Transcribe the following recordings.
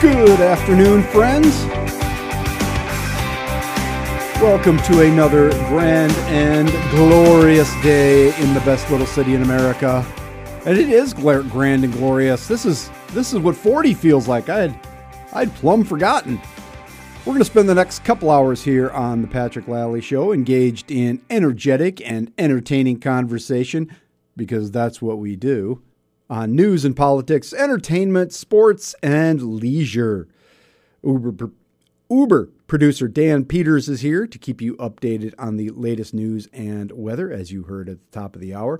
Good afternoon, friends. Welcome to another grand and glorious day in the best little city in America. And it is grand and glorious. This is this is what 40 feels like. I had I'd plumb forgotten. We're going to spend the next couple hours here on the Patrick Lalley Show engaged in energetic and entertaining conversation because that's what we do on news and politics, entertainment, sports, and leisure. Uber, Uber producer Dan Peters is here to keep you updated on the latest news and weather, as you heard at the top of the hour.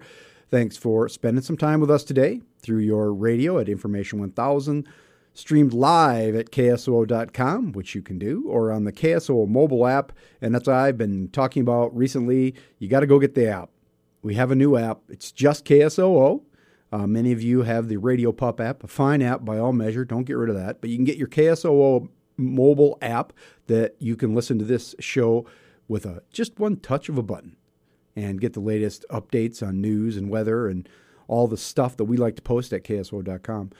Thanks for spending some time with us today through your radio at Information 1000, streamed live at KSOO.com, which you can do, or on the KSOO mobile app. And that's what I've been talking about recently. You got to go get the app. We have a new app. It's just KSOO. Uh, many of you have the Radio Pup app, a fine app by all measure. Don't get rid of that. But you can get your KSOO mobile app that you can listen to this show with a just one touch of a button and get the latest updates on news and weather and all the stuff that we like to post at KSOO.com.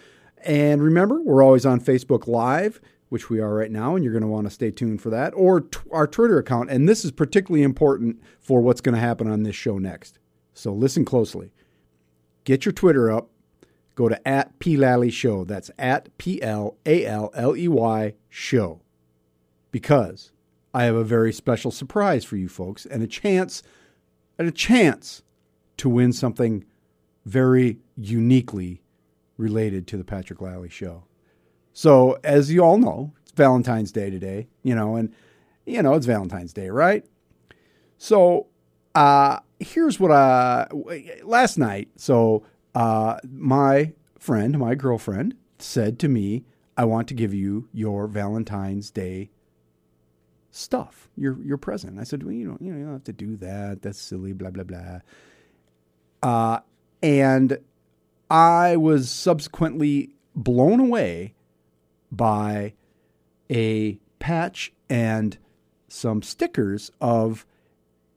And remember, we're always on Facebook Live, which we are right now, and you're going to want to stay tuned for that, or t- our Twitter account. And this is particularly important for what's going to happen on this show next. So listen closely get your Twitter up. Go to at P Lalley Show. That's at P L A L L E Y Show. Because I have a very special surprise for you folks and a chance and a chance to win something very uniquely related to the Patrick Lalley Show. So, as you all know, it's Valentine's Day today, you know, and you know, it's Valentine's Day, right? So, uh, here's what I last night. So uh, my friend, my girlfriend, said to me, "I want to give you your Valentine's Day stuff, your your present." I said, "Well, you don't, you know, you don't have to do that. That's silly." Blah blah blah. Uh, and I was subsequently blown away by a patch and some stickers of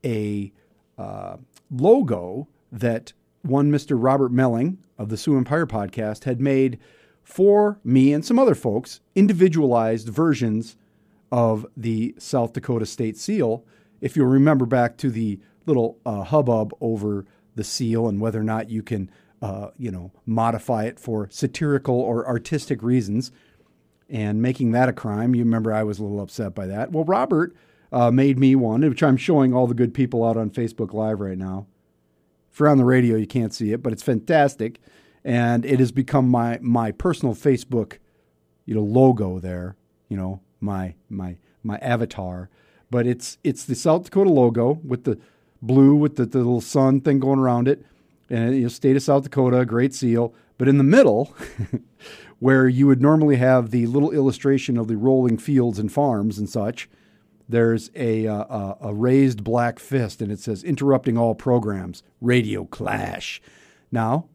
a uh, logo that one Mr. Robert Melling of the Sioux Empire podcast had made for me and some other folks, individualized versions of the South Dakota State Seal. If you'll remember back to the little uh, hubbub over the seal and whether or not you can, uh, you know, modify it for satirical or artistic reasons, and making that a crime. You remember I was a little upset by that. Well, Robert uh, made me one, which I'm showing all the good people out on Facebook Live right now. If you're on the radio, you can't see it, but it's fantastic, and it has become my my personal Facebook, you know, logo there. You know, my my my avatar, but it's it's the South Dakota logo with the blue with the, the little sun thing going around it, and you know, state of South Dakota, great seal. But in the middle, where you would normally have the little illustration of the rolling fields and farms and such there's a, uh, a raised black fist and it says interrupting all programs. Radio clash. Now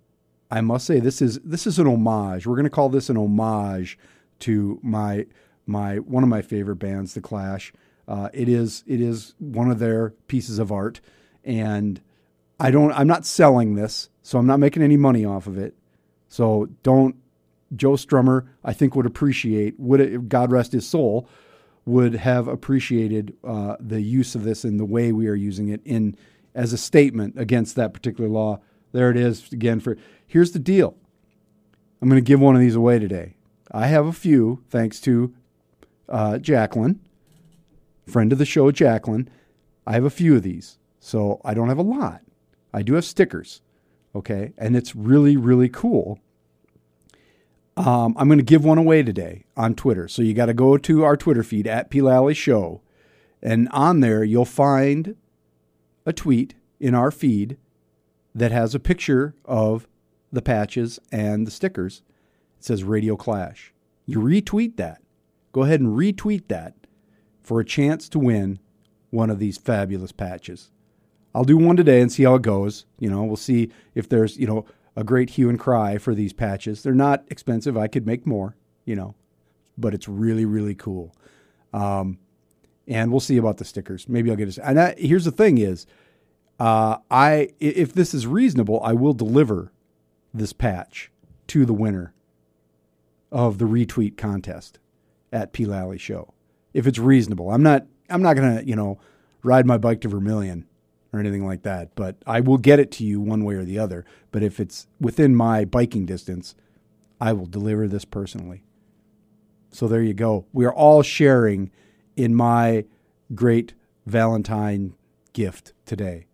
i must say this is this is an homage. We're going to call this an homage to my my one of my favorite bands the clash. Uh, it is it is one of their pieces of art. And i don't i'm not selling this so i'm not making any money off of it. So don't joe strummer i think would appreciate would it, god rest his soul would have appreciated uh, the use of this and the way we are using it in as a statement against that particular law. There it is again. For here's the deal. I'm going to give one of these away today. I have a few, thanks to uh, Jacqueline, friend of the show, Jacqueline. I have a few of these, so I don't have a lot. I do have stickers, okay, and it's really really cool. Um, I'm going to give one away today on Twitter. So you got to go to our Twitter feed at P Show, and on there you'll find a tweet in our feed that has a picture of the patches and the stickers. It says Radio Clash. You retweet that. Go ahead and retweet that for a chance to win one of these fabulous patches. I'll do one today and see how it goes. You know, we'll see if there's, you know, a great hue and cry for these patches. They're not expensive. I could make more, you know, but it's really, really cool. Um, and we'll see about the stickers. Maybe I'll get a. And that, here's the thing: is uh, I if this is reasonable, I will deliver this patch to the winner of the retweet contest at P Lalley Show if it's reasonable. I'm not I'm not gonna you know ride my bike to Vermilion or anything like that, but I will get it to you one way or the other. But if it's within my biking distance, I will deliver this personally. So there you go. We are all sharing in my great Valentine gift today.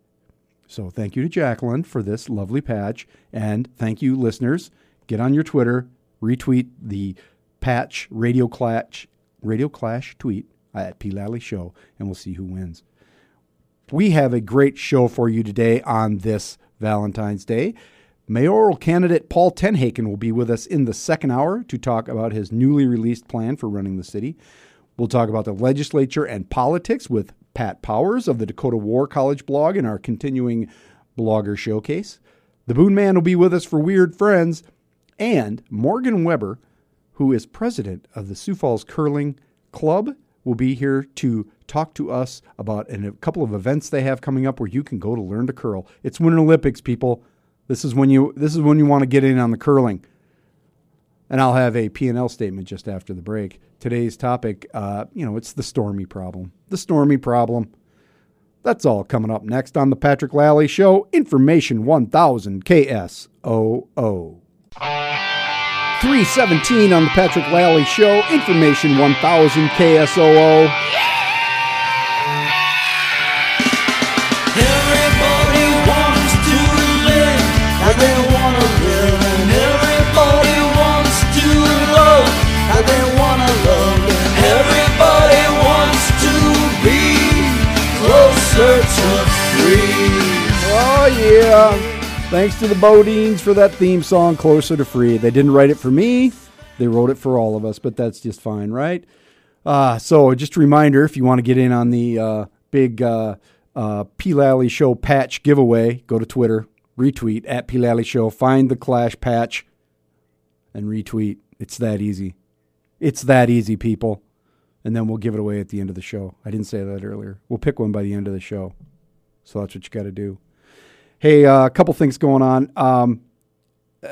So thank you to Jacqueline for this lovely patch. And thank you, listeners. Get on your Twitter, retweet the patch radio clash, radio clash tweet at P. Lalley Show, and we'll see who wins. We have a great show for you today on this Valentine's Day. Mayoral candidate Paul TenHaken will be with us in the second hour to talk about his newly released plan for running the city. We'll talk about the legislature and politics with Pat Powers of the Dakota War College blog in our continuing blogger showcase. The Boon Man will be with us for Weird Friends, and Morgan Weber, who is president of the Sioux Falls Curling Club, will be here to talk to us about a couple of events they have coming up where you can go to learn to curl. It's Winter Olympics, people. This is when you this is when you want to get in on the curling. And I'll have a P&L statement just after the break. Today's topic, uh, you know, it's the stormy problem. The stormy problem. That's all coming up next on the Patrick Lalley Show. Information 1000 KSOO. 317 on the Patrick Lalley Show. Information 1000 KSOO. Oh, yeah. Thanks to the BoDeans for that theme song, Closer to Free. They didn't write it for me, they wrote it for all of us, but that's just fine, right? Uh, so, just a reminder if you want to get in on the uh, big uh, uh, P. Lalley Show patch giveaway, go to Twitter, retweet at P. Lalley Show, find the Clash patch, and retweet. It's that easy. It's that easy, people. And then we'll give it away at the end of the show. I didn't say that earlier. We'll pick one by the end of the show. So that's what you got to do. Hey, uh, a couple things going on. Um,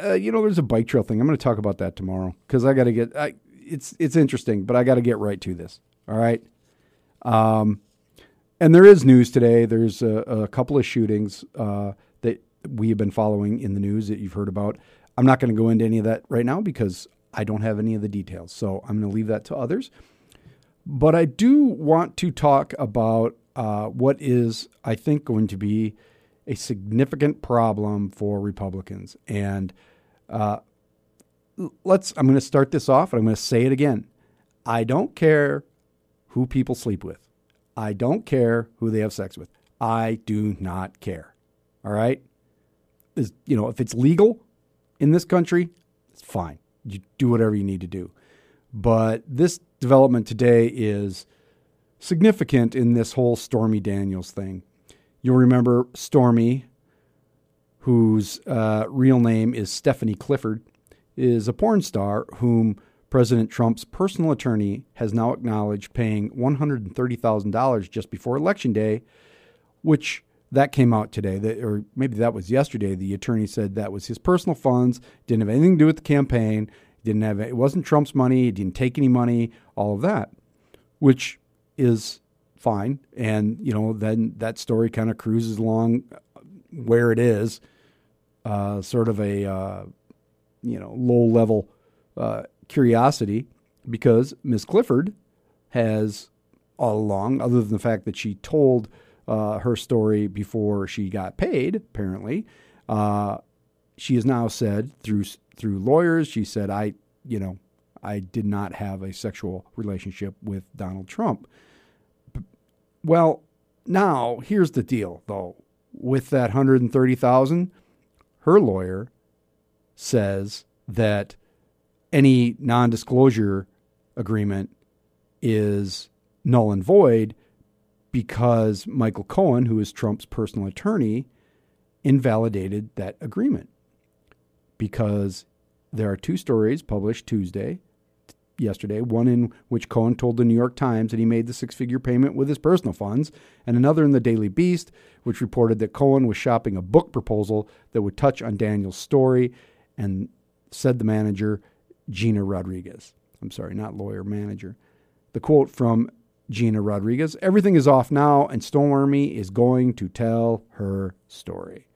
uh, you know, there's a bike trail thing. I'm going to talk about that tomorrow because I got to get. I, it's it's interesting, but I got to get right to this. All right. Um, and there is news today. There's a, a couple of shootings uh, that we have been following in the news that you've heard about. I'm not going to go into any of that right now because I don't have any of the details. So I'm going to leave that to others. But I do want to talk about uh, what is, I think, going to be a significant problem for Republicans. And uh, let's, I'm going to start this off and I'm going to say it again. I don't care who people sleep with, I don't care who they have sex with. I do not care. All right? Is, you know, if it's legal in this country, it's fine. You do whatever you need to do. But this development today is significant in this whole Stormy Daniels thing. You'll remember Stormy, whose uh, real name is Stephanie Clifford, is a porn star whom President Trump's personal attorney has now acknowledged paying $130,000 just before Election Day, which that came out today, that, or maybe that was yesterday. The attorney said that was his personal funds, didn't have anything to do with the campaign, didn't have it wasn't Trump's money, he didn't take any money, all of that, which is fine. And, you know, then that story kind of cruises along where it is, uh, sort of a, uh, you know, low level uh, curiosity because Miss Clifford has all along, other than the fact that she told uh, her story before she got paid, apparently, uh, she has now said through through lawyers, she said, I, you know, I did not have a sexual relationship with Donald Trump. Well, now here's the deal though. With that 130,000, her lawyer says that any non-disclosure agreement is null and void because Michael Cohen, who is Trump's personal attorney, invalidated that agreement because there are two stories published Tuesday yesterday, one in which Cohen told the New York Times that he made the six figure payment with his personal funds, and another in the Daily Beast, which reported that Cohen was shopping a book proposal that would touch on Daniel's story, and said the manager Gina Rodriguez. I'm sorry, not lawyer, manager. The quote from Gina Rodriguez Everything is off now, and Stormy is going to tell her story.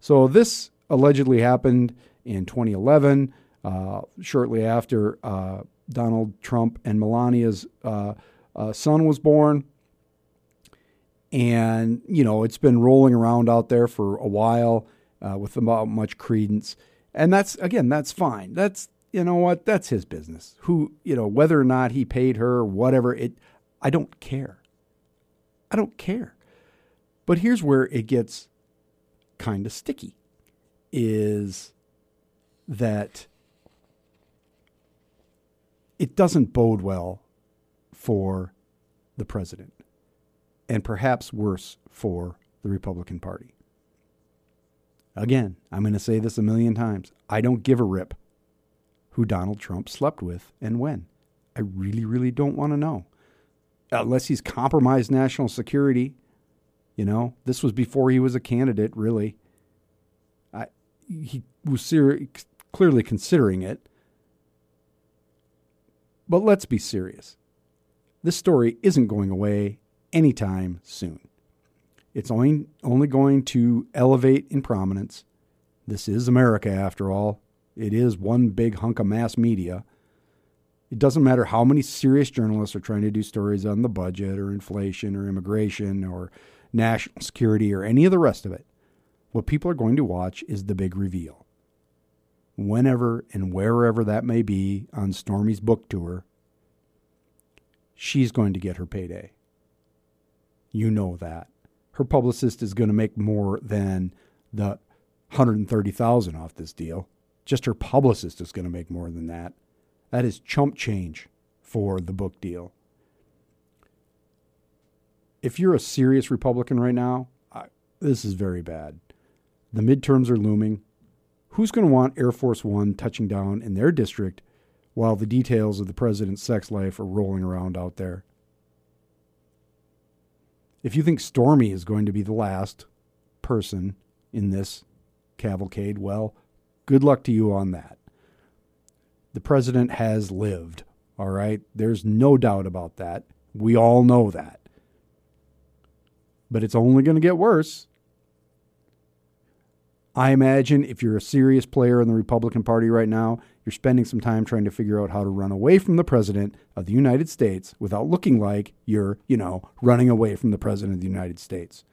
So, this allegedly happened in 2011, uh, shortly after uh, Donald Trump and Melania's uh, uh, son was born. And, you know, it's been rolling around out there for a while uh, with about much credence. And that's, again, that's fine. That's, you know what? That's his business. Who, you know, whether or not he paid her, whatever, it, I don't care. I don't care. But here's where it gets kind of sticky is that it doesn't bode well for the president and perhaps worse for the Republican Party. Again, I'm going to say this a million times. I don't give a rip who Donald Trump slept with and when. I really, really don't want to know. Unless he's compromised national security. You know, this was before he was a candidate, really. I, he was ser- clearly considering it. But let's be serious. This story isn't going away anytime soon. It's only, only going to elevate in prominence. This is America, after all. It is one big hunk of mass media. It doesn't matter how many serious journalists are trying to do stories on the budget or inflation or immigration or national security or any of the rest of it. What people are going to watch is the big reveal. Whenever and wherever that may be on Stormy's book tour, she's going to get her payday. You know that. Her publicist is going to make more than the 130,000 off this deal. Just her publicist is going to make more than that. That is chump change for the book deal. If you're a serious Republican right now, I, this is very bad. The midterms are looming. Who's going to want Air Force One touching down in their district while the details of the president's sex life are rolling around out there. If you think Stormy is going to be the last person in this cavalcade, well, good luck to you on that. The president has lived, all right? There's no doubt about that. We all know that. But it's only going to get worse. I imagine if you're a serious player in the Republican Party right now, you're spending some time trying to figure out how to run away from the president of the United States without looking like you're, you know, running away from the president of the United States.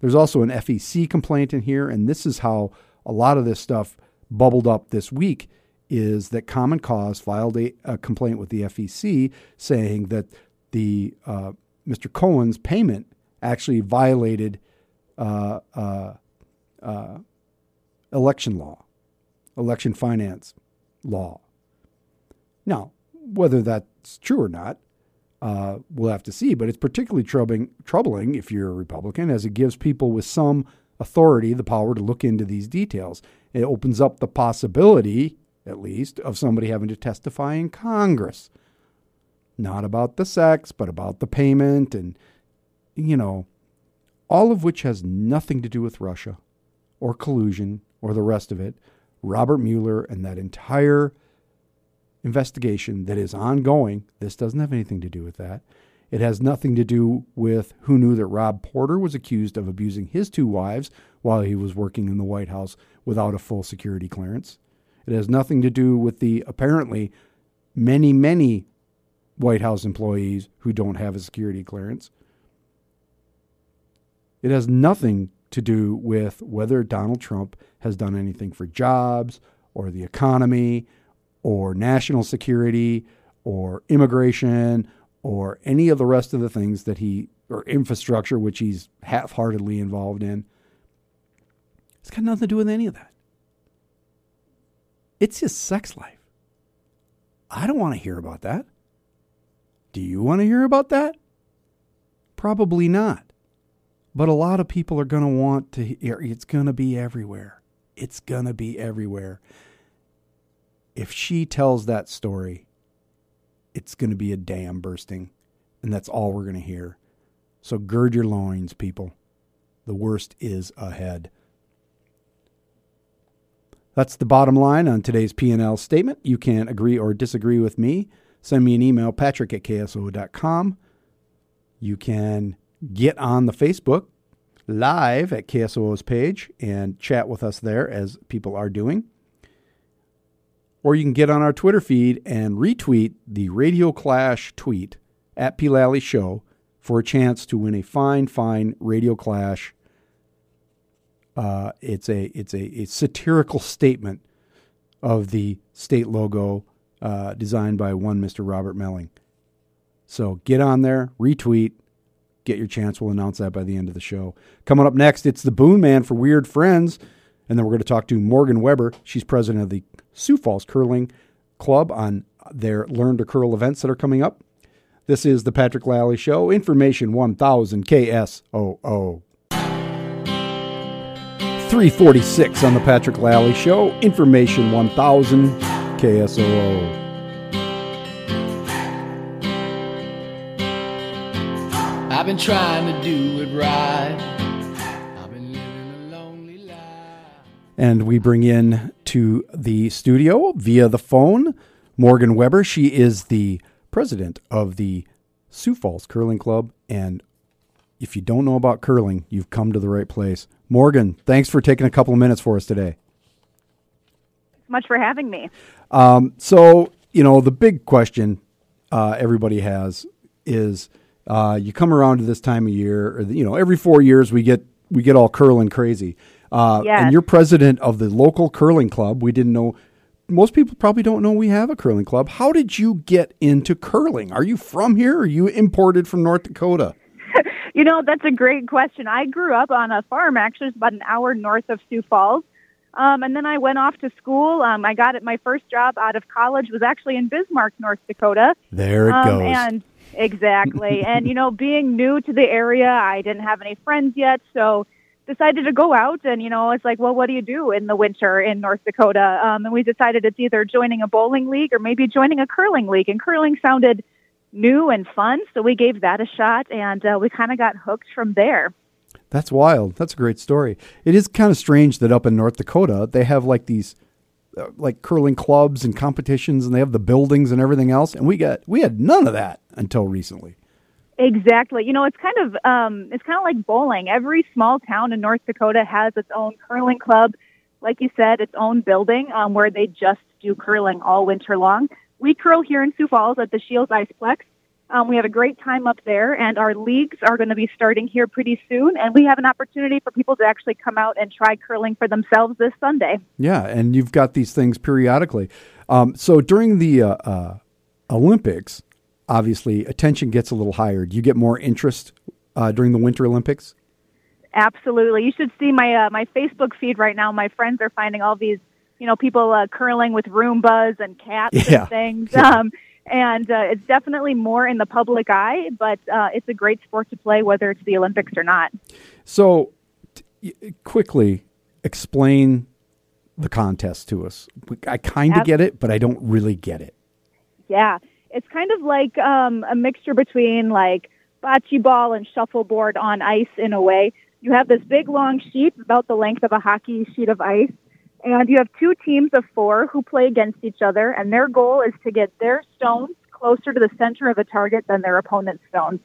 There's also an FEC complaint in here, and this is how a lot of this stuff bubbled up this week is that Common Cause filed a, a complaint with the FEC saying that the uh, Mr. Cohen's payment actually violated uh, uh, uh election law, election finance law. Now, whether that's true or not, uh, we'll have to see. But it's particularly troubling, troubling if you're a Republican, as it gives people with some authority the power to look into these details. It opens up the possibility, at least, of somebody having to testify in Congress. Not about the sex, but about the payment and, you know, all of which has nothing to do with Russia or collusion or the rest of it. Robert Mueller and that entire investigation that is ongoing, this doesn't have anything to do with that. It has nothing to do with who knew that Rob Porter was accused of abusing his two wives while he was working in the White House without a full security clearance. It has nothing to do with the apparently many, many White House employees who don't have a security clearance. It has nothing to do with whether Donald Trump has done anything for jobs or the economy or national security or immigration or any of the rest of the things that he or infrastructure which he's half-heartedly involved in. It's got nothing to do with any of that. It's his sex life. I don't want to hear about that. Do you want to hear about that? Probably not. But a lot of people are going to want to hear er, it's going to be everywhere. It's going to be everywhere. If she tells that story, it's going to be a dam bursting, and that's all we're going to hear. So gird your loins, people. The worst is ahead. That's the bottom line on today's P&L statement. You can agree or disagree with me. Send me an email, patrick at kso.com. You can get on the Facebook live at KSOO's page and chat with us there as people are doing. Or you can get on our Twitter feed and retweet the Radio Clash tweet at P. Lalley Show for a chance to win a fine, fine Radio Clash. Uh, it's a it's a, a, satirical statement of the state logo uh, designed by one Mr. Robert Melling. So get on there, retweet, get your chance. We'll announce that by the end of the show. Coming up next, it's the Boon Man for Weird Friends. And then we're going to talk to Morgan Weber. She's president of the Sioux Falls Curling Club on their Learn to Curl events that are coming up. This is the Patrick Lalley Show, Information 1000 KSOO. 346 on the Patrick Lalley Show, Information 1000 KSOO. Been trying to do it right. And we bring in to the studio via the phone Morgan Weber. She is the president of the Sioux Falls Curling Club. And if you don't know about curling, you've come to the right place. Morgan, thanks for taking a couple of minutes for us today. Much for having me. Um, so, you know, the big question uh, everybody has is uh, you come around to this time of year, or, you know, every four years we get we get all curling crazy. Uh, yes. And you're president of the local curling club. We didn't know. Most people probably don't know we have a curling club. How did you get into curling? Are you from here? Or are you imported from North Dakota? you know, that's a great question. I grew up on a farm, actually, it's about an hour north of Sioux Falls. Um, and then I went off to school. Um, I got it. My first job out of college was actually in Bismarck, North Dakota. There it um, goes. And exactly. and you know, being new to the area, I didn't have any friends yet, so decided to go out and you know it's like well what do you do in the winter in north dakota? Um, and we decided it's either joining a bowling league or maybe joining a curling league. And curling sounded new and fun so we gave that a shot and uh, we kind of got hooked from there. That's wild. That's a great story. It is kind of strange that up in north dakota they have like these like curling clubs and competitions and they have the buildings and everything else and we got we had none of that until recently Exactly. You know, it's kind of um, it's kind of like bowling. Every small town in North Dakota has its own curling club, like you said, its own building um, where they just do curling all winter long. We curl here in Sioux Falls at the Scheels Iceplex. Um, we have a great time up there, and our leagues are going to be starting here pretty soon. And we have an opportunity for people to actually come out and try curling for themselves this Sunday. Yeah, and you've got these things periodically. Um, so during the uh, uh, Olympics, obviously attention gets a little higher. Do you get more interest uh, during the Winter Olympics? Absolutely. You should see my uh, my Facebook feed right now. My friends are finding all these, you know, people uh, curling with Roombas and cats yeah. and things. Yeah. Um, and uh, it's definitely more in the public eye, but uh, it's a great sport to play, whether it's the Olympics or not. So, t- quickly explain the contest to us. I kind of get it, but I don't really get it. Yeah it's kind of like um, a mixture between like bocce ball and shuffleboard on ice in a way. You have this big long sheet about the length of a hockey sheet of ice, and you have two teams of four who play against each other, and their goal is to get their stones closer to the center of a target than their opponent's stones.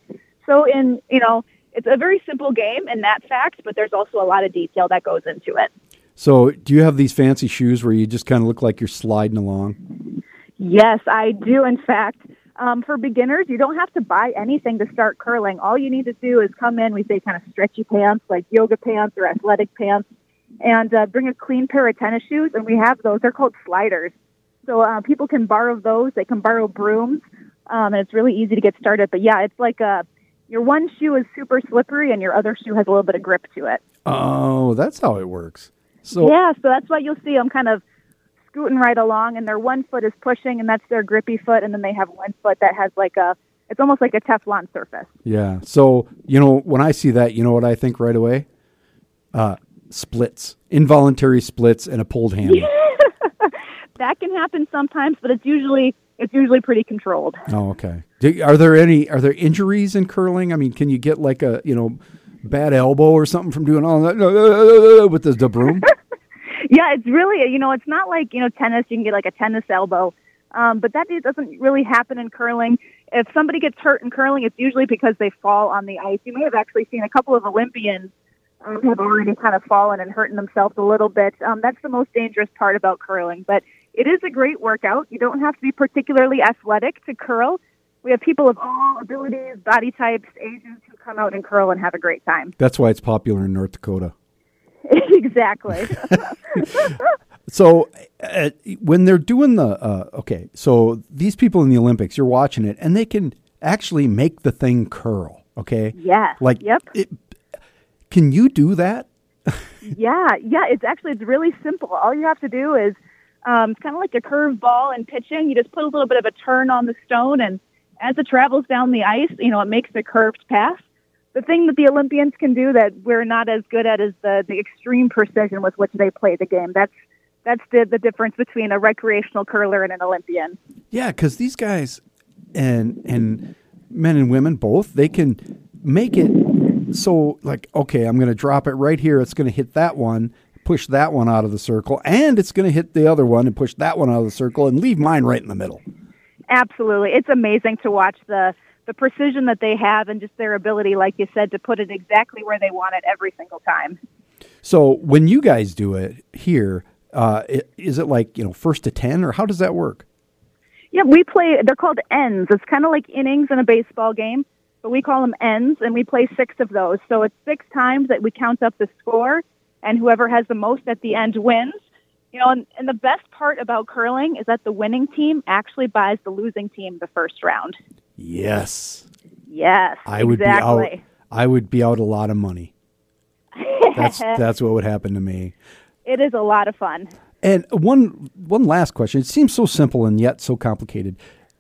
So, in you know, it's a very simple game in that fact, but there's also a lot of detail that goes into it. So, do you have these fancy shoes where you just kind of look like you're sliding along? Yes, I do. In fact, um, for beginners, you don't have to buy anything to start curling. All you need to do is come in. We say kind of stretchy pants, like yoga pants or athletic pants, and uh, bring a clean pair of tennis shoes. And we have those. They're called sliders. So uh, people can borrow those. They can borrow brooms, um, and it's really easy to get started. But yeah, it's like a uh, your one shoe is super slippery, and your other shoe has a little bit of grip to it. Oh, that's how it works. So yeah, so that's why you'll see them kind of scooting right along, and their one foot is pushing, and that's their grippy foot, and then they have one foot that has like a it's almost like a Teflon surface. Yeah. So you know when I see that, you know what I think right away? Uh, splits, involuntary splits, and a pulled hammy. that can happen sometimes, but it's usually it's usually pretty controlled. Oh, okay. Do, are there any are there injuries in curling? I mean, can you get like a you know bad elbow or something from doing all that with the, the broom? Yeah, it's really, you know, it's not like, you know, tennis, you can get like a tennis elbow. Um, but that doesn't really happen in curling. If somebody gets hurt in curling, it's usually because they fall on the ice. You may have actually seen a couple of Olympians um, have already kind of fallen and hurting themselves a little bit. Um, that's the most dangerous part about curling. But it is a great workout. You don't have to be particularly athletic to curl. We have people of all abilities, body types, ages who come out and curl and have a great time. That's why it's popular in North Dakota. exactly. so uh, when they're doing the uh, okay, so these people in the Olympics, you're watching it, and they can actually make the thing curl. Okay. Yeah. Like. Yep. It, can you do that? yeah. Yeah. It's actually it's really simple. All you have to do is um, it's kind of like a curved ball in pitching. You just put a little bit of a turn on the stone, and as it travels down the ice, you know, it makes a curved pass the thing that the Olympians can do that we're not as good at is the the extreme precision with which they play the game. That's that's the the difference between a recreational curler and an Olympian. Yeah, because these guys and and men and women both they can make it so like okay, I'm going to drop it right here. It's going to hit that one. Push that one out of the circle, and it's going to hit the other one and push that one out of the circle, and leave mine right in the middle. Absolutely, it's amazing to watch the the precision that they have and just their ability, like you said, to put it exactly where they want it every single time. So when you guys do it here, uh, is it like you know first to ten, or how does that work? Yeah, we play. They're called ends. It's kind of like innings in a baseball game, but we call them ends, and we play six of those. So it's six times that we count up the score, and whoever has the most at the end wins. You know, and, and the best part about curling is that the winning team actually buys the losing team the first round. Yes. Yes. I would exactly. be out. I would be out a lot of money. That's that's what would happen to me. It is a lot of fun. And one one last question. It seems so simple and yet so complicated.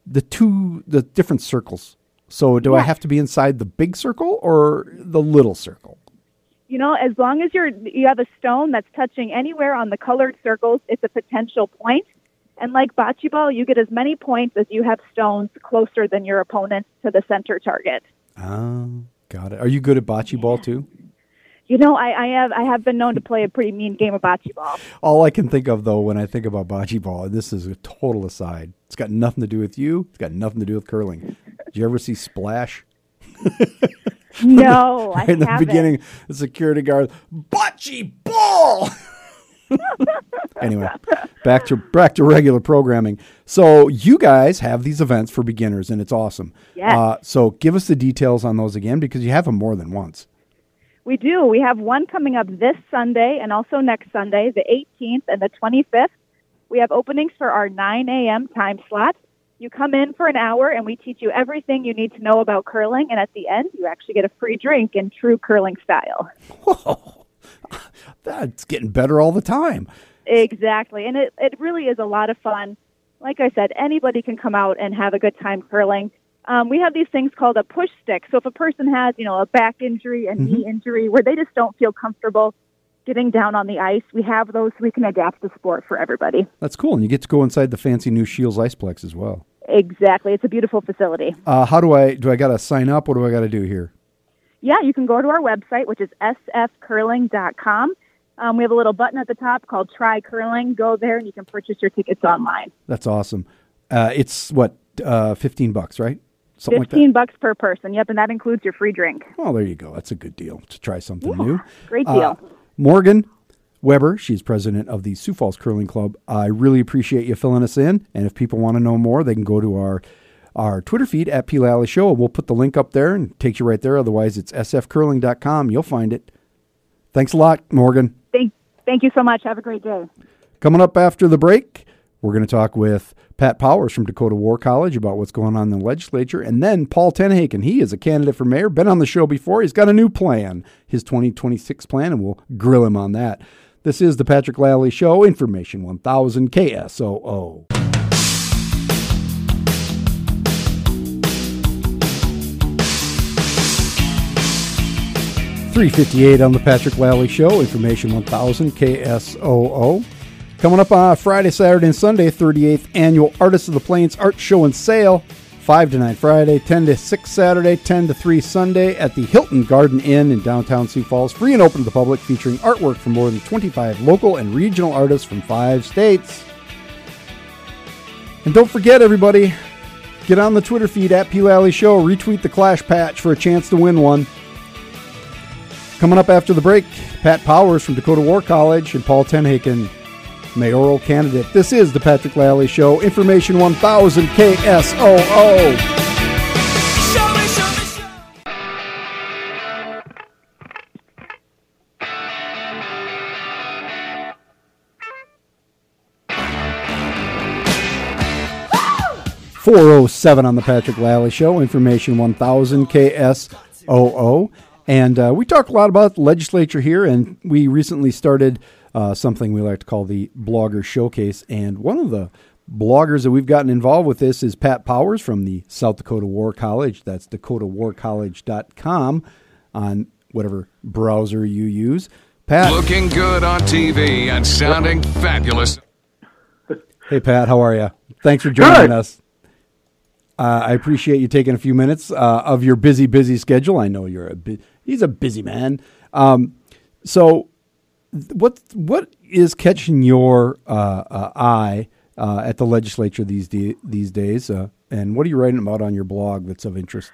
The two the different circles. So do I have to be inside the big circle or the little circle? You know, as long as you're you have a stone that's touching anywhere on the colored circles, it's a potential point. And like bocce ball, you get as many points as you have stones closer than your opponent to the center target. Oh, got it. Are you good at bocce ball too? You know, I, I have I have been known to play a pretty mean game of bocce ball. All I can think of though when I think about bocce ball, and this is a total aside. It's got nothing to do with you. It's got nothing to do with curling. Did you ever see Splash? No, I in the haven't. beginning, the security guard, butchy ball. anyway, back to back to regular programming. So you guys have these events for beginners, and it's awesome. Yes. Uh, so give us the details on those again, because you have them more than once. We do. We have one coming up this Sunday and also next Sunday, the 18th and the 25th. We have openings for our 9 a.m. time slot. You come in for an hour and we teach you everything you need to know about curling. And at the end, you actually get a free drink in true curling style. Whoa, that's getting better all the time. Exactly. And it, it really is a lot of fun. Like I said, anybody can come out and have a good time curling. Um, we have these things called a push stick. So if a person has, you know, a back injury, a knee injury, where they just don't feel comfortable getting down on the ice, we have those so we can adapt the sport for everybody. That's cool, and you get to go inside the fancy new Scheels Iceplex as well. Exactly. It's a beautiful facility. Uh, how do I do? I got to sign up. What do I got to do here? Yeah, you can go to our website, which is sfcurling.com. Um, we have a little button at the top called Try Curling. Go there and you can purchase your tickets online. That's awesome. Uh, it's what uh, fifteen bucks, right? Something like that. Fifteen bucks per person. Yep, and that includes your free drink. Well, there you go. That's a good deal to try something new. Great Uh, deal. Morgan Weber, she's president of the Sioux Falls Curling Club. I really appreciate you filling us in. And if people want to know more, they can go to our our Twitter feed at P Lalley Show. We'll put the link up there and it takes you right there. Otherwise, it's sfcurling.com. You'll find it. Thanks a lot, Morgan. Thank, thank you so much. Have a great day. Coming up after the break, we're going to talk with Pat Powers from Dakota War College about what's going on in the legislature. And then Paul TenHaken, he is a candidate for mayor, been on the show before. He's got a new plan, his 2026 plan, and we'll grill him on that. This is the Patrick Lalley Show, Information 1000 KSOO. Three fifty-eight on the Patrick Lalley Show, Information One Thousand KSOO. Coming up on Friday, Saturday, and Sunday, 38th annual Artists of the Plains Art Show and Sale, 5 to 9 Friday, 10 to 6 Saturday, 10 to 3 Sunday at the Hilton Garden Inn in downtown Sioux Falls. Free and open to the public, featuring artwork from more than 25 local and regional artists from five states. And don't forget, everybody, get on the Twitter feed at P. Lalley Show. Retweet the Clash Patch for a chance to win one. Coming up after the break, Pat Powers from Dakota War College and Paul TenHaken, mayoral candidate. This is the Patrick Lalley Show. Information 1000 KSOO. 407 on the Patrick Lalley Show, information 1000 KSOO. And uh, we talk a lot about the legislature here, and we recently started uh, something we like to call the Blogger Showcase. And one of the bloggers that we've gotten involved with this is Pat Powers from the South Dakota War College. That's dakotawarcollege.com on whatever browser you use. Pat. Looking good on TV and sounding fabulous. Hey, Pat, how are you? Thanks for joining Good. us. Uh, I appreciate you taking a few minutes uh, of your busy, busy schedule. I know you're a bu- he's a busy man. Um, so, th- what what is catching your uh, uh, eye uh, at the legislature these de- these days? And what are you writing about on your blog that's of interest?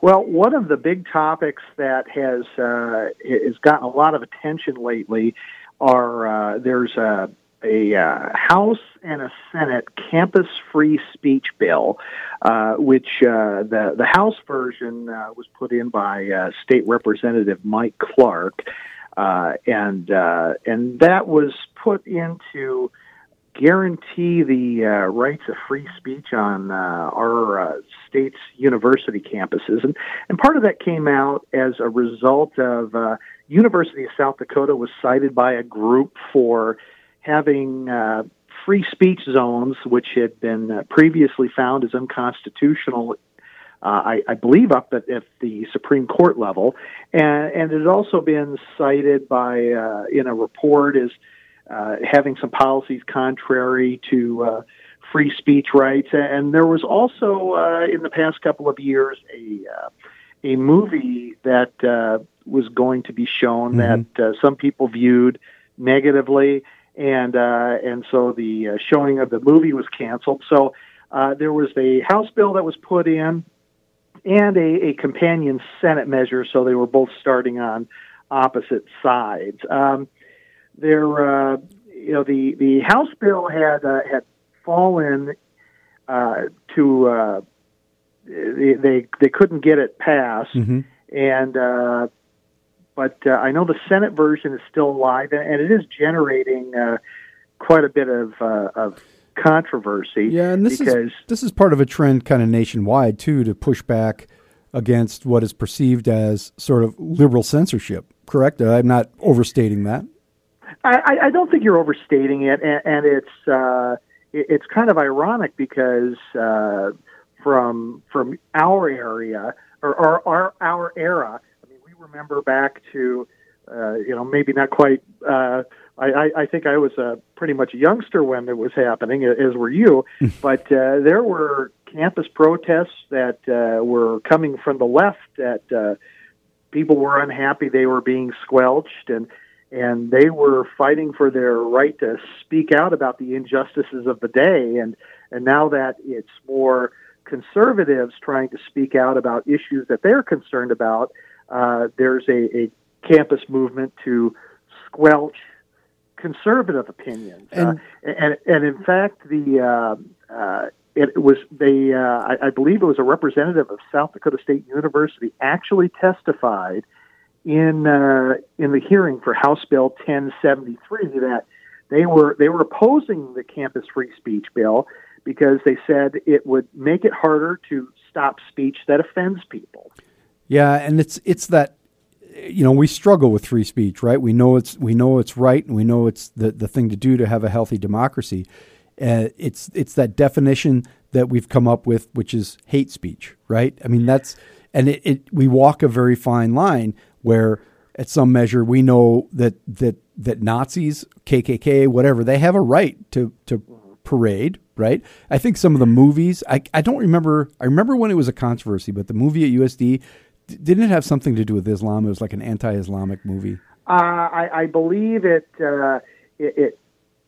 Well, one of the big topics that has has gotten a lot of attention lately are there's a, a uh, House and a Senate campus free speech bill, uh, which uh, the the House version was put in by State Representative Mike Clark, uh, and uh, and that was put into guarantee the uh, rights of free speech on uh, our uh, state's university campuses, and and part of that came out as a result of uh, University of South Dakota was cited by a group for having uh, free speech zones, which had been previously found as unconstitutional. Uh, I, I believe up at, at the Supreme Court level, and, and it had also been cited by uh, in a report as uh, having some policies contrary to uh, free speech rights. And there was also uh, in the past couple of years a uh, a movie that uh, was going to be shown Mhm. that uh, some people viewed negatively, and uh, and so the uh, showing of the movie was canceled. So uh, there was a House bill that was put in, and a, a companion Senate measure. So they were both starting on opposite sides. Um, there, uh, you know, the the House bill had uh, had fallen uh, to uh, they, they they couldn't get it passed, Mm-hmm. and uh, but uh, I know the Senate version is still alive, and, and it is generating uh, quite a bit of uh, of controversy. Yeah, and this because is this is part of a trend, kind of nationwide too, to push back against what is perceived as sort of liberal censorship. Correct? I'm not overstating that. I, I- don't think you're overstating it, and, and it's uh, it's kind of ironic because uh, from from our area or, or our our era, I mean, we remember back to uh, you know maybe not quite. I, I, I think I was uh, pretty much a youngster when it was happening, as were you. but uh, there were campus protests that uh, were coming from the left that uh, people were unhappy they were being squelched and and they were fighting for their right to speak out about the injustices of the day and and now that it's more conservatives trying to speak out about issues that they're concerned about uh, there's a, a campus movement to squelch conservative opinions And- uh, and and in fact the uh, uh, it was they uh, I, I believe it was a representative of South Dakota State University actually testified in uh, in the hearing for House Bill 1073 that they were they were opposing the campus free speech bill because they said it would make it harder to stop speech that offends people. Yeah, and it's it's that you know we struggle with free speech, right? We know it's we know it's right, and we know it's the the thing to do to have a healthy democracy. Uh, it's it's that definition that we've come up with, which is hate speech, right? I mean that's and it, it we walk a very fine line where at some measure we know that that that Nazis, KKK, whatever, they have a right to to parade, right? I think some of the movies. I I don't remember. I remember when it was a controversy, but the movie at USD didn't it have something to do with Islam? It was like an anti-Islamic movie. Uh, I, I believe it, uh, it it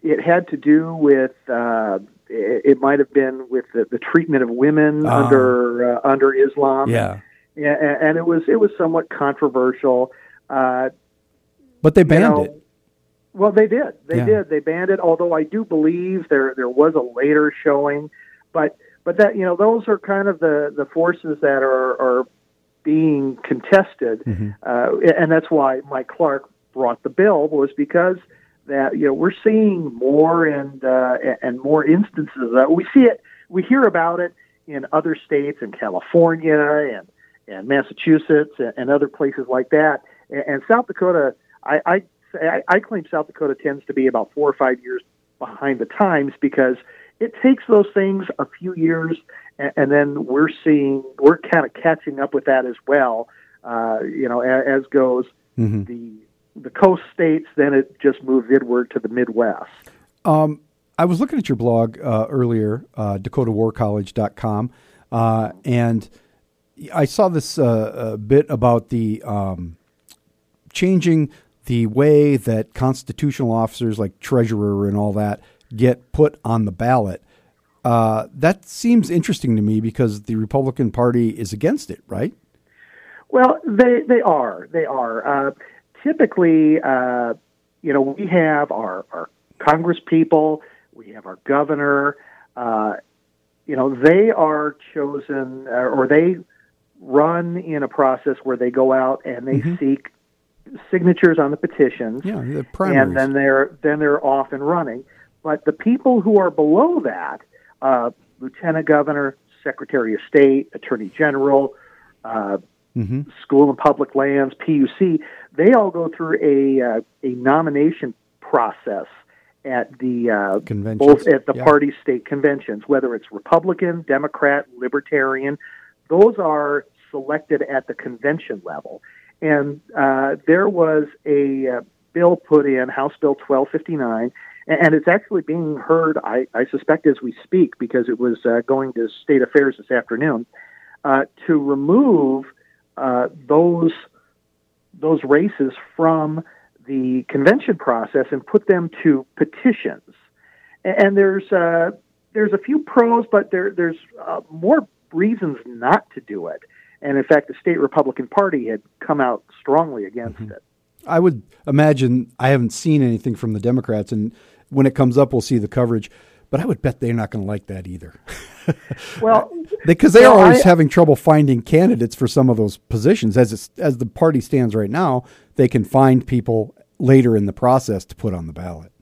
it had to do with uh, it, it might have been with the, the treatment of women Ah. under uh, under Islam. Yeah, Yeah, and, and it was it was somewhat controversial. Uh, but they you banned know, it. Well, they did. They Yeah. did. They banned it. Although I do believe there there was a later showing, but but that you know those are kind of the the forces that are are being contested, Mm-hmm. uh, and that's why Mike Clark brought the bill was because that you know we're seeing more and uh, and more instances of that we see it. We hear about it in other states, in California and and Massachusetts and, and other places like that. And, and South Dakota, I, I I, I claim South Dakota tends to be about four or five years behind the times because it takes those things a few years, and, and then we're seeing we're kind of catching up with that as well. Uh, you know, as, as goes Mhm. the the coast states, then it just moves inward to the Midwest. Um, I was looking at your blog uh, earlier, uh, DakotaWarCollege.com, uh, and I saw this uh, bit about the um, changing the way that constitutional officers, like treasurer and all that, get put on the ballot. Uh, that seems interesting to me because the Republican Party is against it, right? Well, they they are they are. Uh, typically, uh, you know, we have our our Congress people, we have our governor. Uh, you know, they are chosen uh, or they run in a process where they go out and they seek signatures on the petitions Yeah, the primaries. and then they're then they're off and running. But the people who are below that, uh, lieutenant governor, secretary of state, attorney general, uh, Mhm. school and public lands, PUC, they all go through a uh, a nomination process at the uh, both at the yeah. party state conventions, whether it's Republican, Democrat, Libertarian. Those are selected at the convention level. And uh, there was a uh, bill put in, House Bill 1259, and, it's actually being heard, I, I suspect, as we speak, because it was uh, going to State Affairs this afternoon, uh, to remove uh, those those races from the convention process and put them to petitions. And there's uh, there's a few pros, but there there's uh, more reasons not to do it. And in fact, the state Republican Party had come out strongly against it. I would imagine I haven't seen anything from the Democrats, and when it comes up, we'll see the coverage. But I would bet they're not going to like that either, Well, because they Well, are always I- having trouble finding candidates for some of those positions. As it's, as the party stands right now, they can find people later in the process to put on the ballot.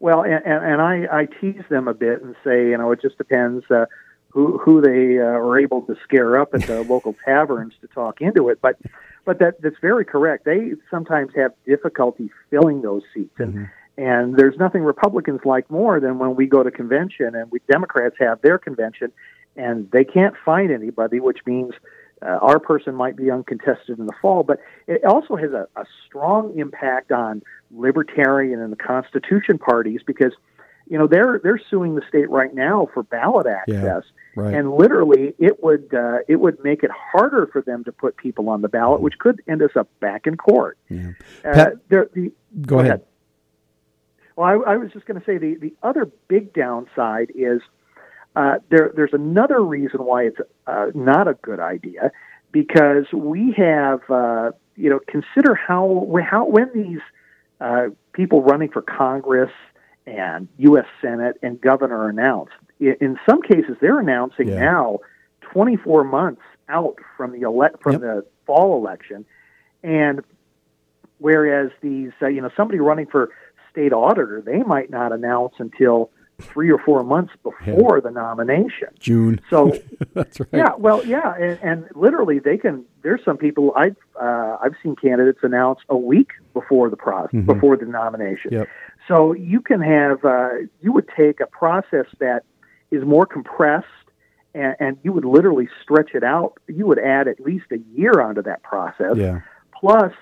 Well, and, and, and I, I tease them a bit and say, you know, it just depends uh, who who they uh, are able to scare up at the local taverns to talk into it. But but that that's very correct. They sometimes have difficulty filling those seats, and and there's nothing Republicans like more than when we go to convention and we Democrats have their convention, and they can't find anybody, which means. Uh, our person might be uncontested in the fall, but it also has a, a strong impact on libertarian and the Constitution parties because you know they're they're suing the state right now for ballot access, right. and literally it would uh, it would make it harder for them to put people on the ballot, which could end us up back in court. Yeah. Uh, Pat- there, the, Go ahead. Well, I, I was just going to say the the other big downside is uh, there. There's another reason why it's uh, not a good idea because we have uh, you know consider how how when these uh, people running for Congress and U.S. Senate and governor are announced. In, some cases, they're announcing Yeah. now 24 months out from the elect from Yep. the fall election, and whereas these uh, you know somebody running for state auditor, they might not announce until three or four months before the nomination. June. So That's right. yeah, well, yeah, and, and literally they can. There's some people I've uh, I've seen candidates announce a week before the process before the nomination. Yep. So you can have uh, you would take a process that is more compressed, and, and you would literally stretch it out. You would add at least a year onto that process. Yeah. Plus,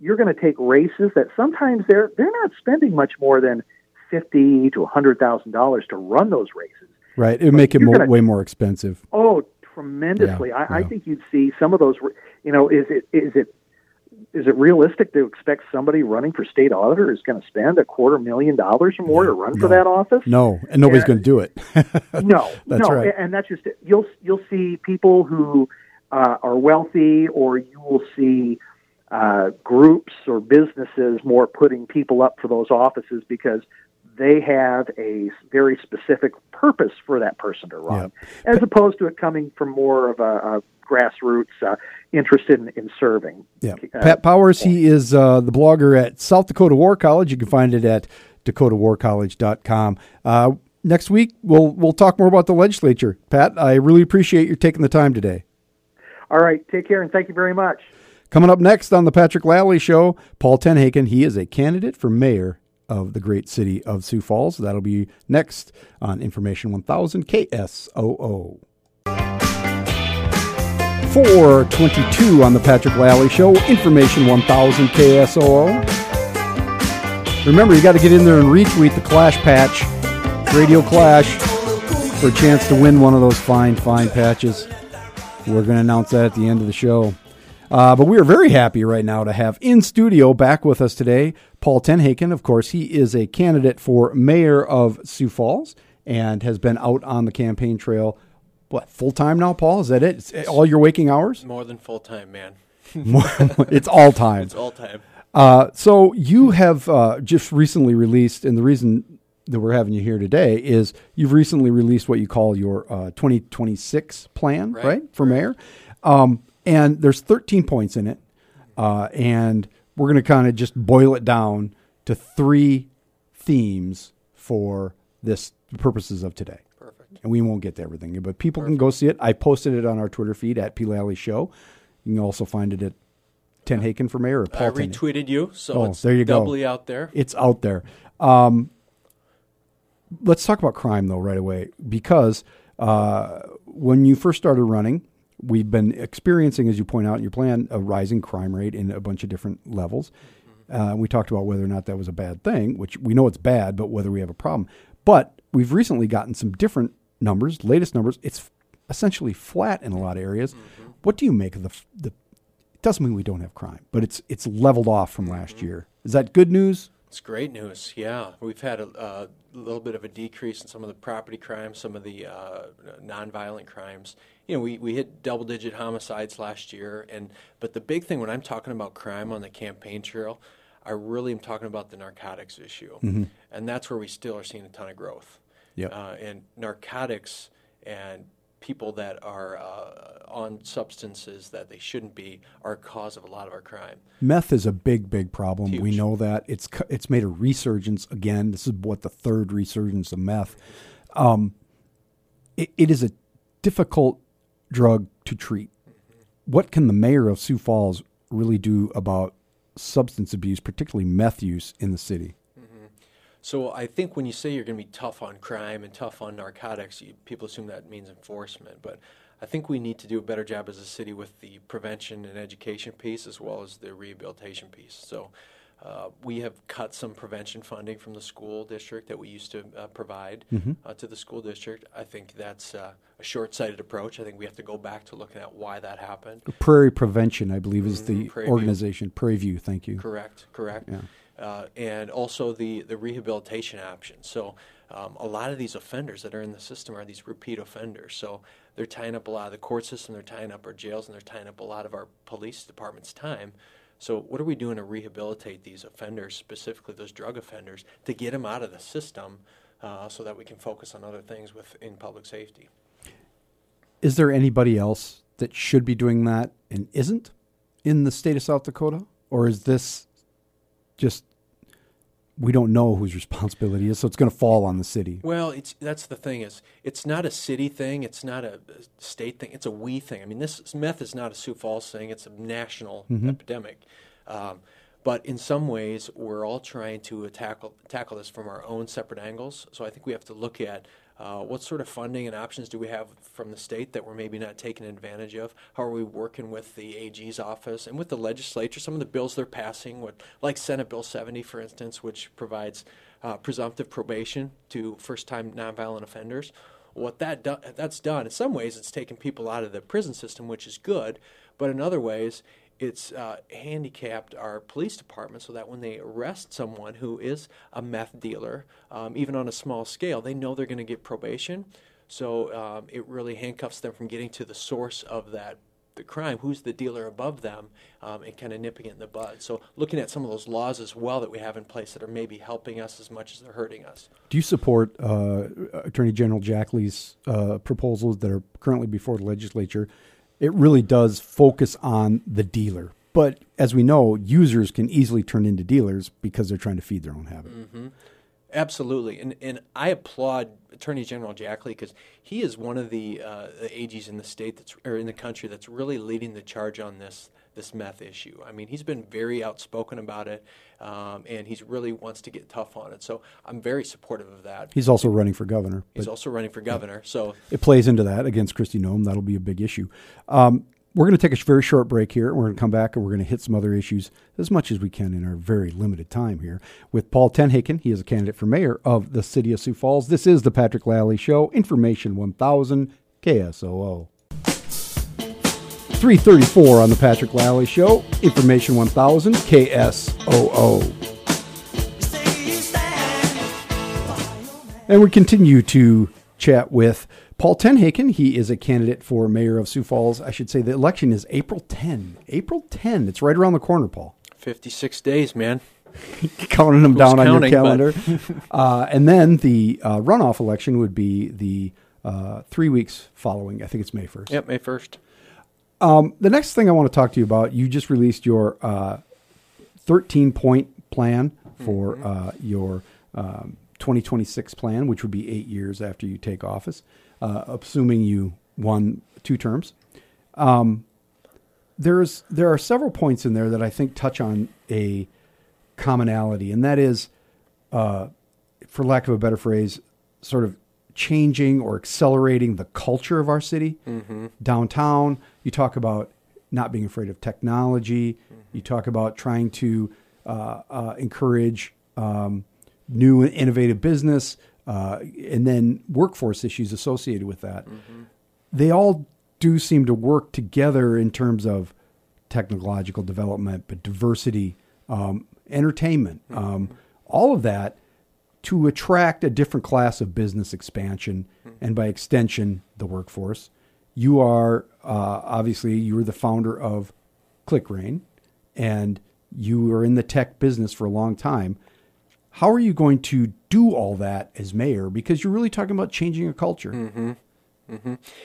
you're going to take races that sometimes they're they're not spending much more than fifty to a hundred thousand dollars to run those races. Right. It would make it you're gonna- way more expensive. Oh, tremendously! Yeah, I, I think you'd see some of those. You know, is it is it is it realistic to expect somebody running for state auditor is going to spend a quarter million dollars or more to run for that office? No, and nobody's Yeah. going to do it. no, That's no, right. and that's just it. You'll you'll see people who uh, are wealthy, or you will see uh, groups or businesses more putting people up for those offices because they have a very specific purpose for that person to run, as opposed to it coming from more of a, a grassroots uh, interested in, in serving. Yeah. Uh, Pat Powers, he is uh, the blogger at South Dakota War College. You can find it at dakotawarcollege.com. Uh, next week, we'll, we'll talk more about the legislature. Pat, I really appreciate you taking the time today. All right, take care and thank you very much. Coming up next on the Patrick Lalley Show, Paul TenHaken. He is a candidate for mayor of the great city of Sioux Falls. That'll be next on Information 1000 KSOO. 422 on the Patrick Lalley Show, Information 1000 KSOO. Remember, you got to get in there and retweet the Clash Patch, Radio Clash, for a chance to win one of those fine, fine patches. We're going to announce that at the end of the show. Uh, but we are very happy right now to have in studio back with us today Paul TenHaken. Of course, he is a candidate for mayor of Sioux Falls and has been out on the campaign trail. What full time now, Paul? Is that it? It's all your waking hours? More than full time, man. it's all time. It's all time. Uh, so you have uh, just recently released, and the reason that we're having you here today is you've recently released what you call your uh, 2026 plan, right, Right. for mayor. Um, and there's 13 points in it, uh, and we're going to kind of just boil it down to three themes for this the purposes of today. Perfect. And we won't get to everything, but people can go see it. I posted it on our Twitter feed at P. Lalley Show. You can also find it at TenHaken for Mayor or Paul I retweeted you, so Oh, it's there you go. doubly out there. It's out there. Um, let's talk about crime though right away because uh, when you first started running, we've been experiencing, as you point out in your plan, a rising crime rate in a bunch of different levels. Uh, we talked about whether or not that was a bad thing, which we know it's bad, but whether we have a problem. But we've recently gotten some different numbers, latest numbers. It's essentially flat in a lot of areas. What do you make of the the? It doesn't mean we don't have crime, but it's it's leveled off from last year. Is that good news? It's great news. Yeah, we've had a, a little bit of a decrease in some of the property crimes, some of the uh, nonviolent crimes. You know, we, we hit double digit homicides last year, and but the big thing when I'm talking about crime on the campaign trail, I really am talking about the narcotics issue, and that's where we still are seeing a ton of growth. Yep. Uh, and narcotics and people that are uh, on substances that they shouldn't be are a cause of a lot of our crime. Meth is a big, big problem. We know that it's it's made a resurgence again. This is what the third resurgence of meth. Um, it, it is a difficult drug to treat. What can the mayor of Sioux Falls really do about substance abuse, particularly meth use in the city? Mm-hmm. So I think when you say you're going to be tough on crime and tough on narcotics, you, people assume that means enforcement. But I think we need to do a better job as a city with the prevention and education piece as well as the rehabilitation piece. So uh, we have cut some prevention funding from the school district that we used to uh, provide uh, to the school district. I think that's uh, a short-sighted approach. I think we have to go back to looking at why that happened. Prairie Prevention, I believe, is the Prairie View. organization. Prairie View, thank you. Correct, correct. Yeah. Uh, and also the, the rehabilitation options. So um, a lot of these offenders that are in the system are these repeat offenders. So they're tying up a lot of the court system, they're tying up our jails, and they're tying up a lot of our police department's time. So what are we doing to rehabilitate these offenders, specifically those drug offenders, to get them out of the system uh, so that we can focus on other things within public safety? Is there anybody else that should be doing that and isn't in the state of South Dakota? Or is this just we don't know whose responsibility is, so it's going to fall on the city? Well, it's that's the thing is it's not a city thing, it's not a, state thing, it's a we thing. I mean, this meth is not a Sioux Falls thing; it's a national epidemic. Um, but in some ways, we're all trying to tackle tackle this from our own separate angles. So I think we have to look at uh, what sort of funding and options do we have from the state that we're maybe not taking advantage of? How are we working with the AG's office and with the legislature? Some of the bills they're passing, what, like Senate Bill 70, for instance, which provides uh, presumptive probation to first time nonviolent offenders. What that do- that's done in some ways, it's taken people out of the prison system, which is good, but in other ways, it's uh, handicapped our police department so that when they arrest someone who is a meth dealer, um, even on a small scale, they know they're going to get probation. So um, it really handcuffs them from getting to the source of that the crime, who's the dealer above them, um, and kind of nipping it in the bud. So looking at some of those laws as well that we have in place that are maybe helping us as much as they're hurting us. Do you support uh, Attorney General Jackley's uh, proposals that are currently before the legislature? It really does focus on the dealer. But as we know, users can easily turn into dealers because they're trying to feed their own habit. Absolutely, and and I applaud Attorney General Jackley because he is one of the, uh, the AGs in the state that's or in the country that's really leading the charge on this this meth issue. I mean, he's been very outspoken about it, um, and he's really wants to get tough on it. So I'm very supportive of that. He's also running for governor. He's also running for governor. So it plays into that against Kristi Noem. That'll be a big issue. Um, we're going to take a very short break here. We're going to come back and we're going to hit some other issues as much as we can in our very limited time here with Paul TenHaken. He is a candidate for mayor of the city of Sioux Falls. This is the Patrick Lalley Show, Information 1000 KSOO. 334 on the Patrick Lalley Show, Information 1000 KSOO. And we continue to chat with Paul TenHaken. He is a candidate for mayor of Sioux Falls. I should say the election is April 10. April 10. It's right around the corner, Paul. 56 days, man. Counting them down on counting, your but- calendar. uh, and then the uh, runoff election would be the uh, three weeks following. I think it's May 1st. Yep, May 1st. Um, the next thing I want to talk to you about, you just released your uh, 13 point plan for Mm-hmm. uh, your um, 2026 plan, which would be eight years after you take office, uh, assuming you won two terms. Um, there's there are several points in there that I think touch on a commonality, and that is, uh, for lack of a better phrase, sort of changing or accelerating the culture of our city. Downtown, you talk about not being afraid of technology. You talk about trying to uh, uh, encourage um, new and innovative business, uh, and then workforce issues associated with that. They all do seem to work together in terms of technological development, but diversity, um, entertainment, um, all of that to attract a different class of business expansion and by extension the workforce. You are uh, obviously you are the founder of Click Rain and you were in the tech business for a long time. How are you going to do all that as mayor? Because you're really talking about changing a culture.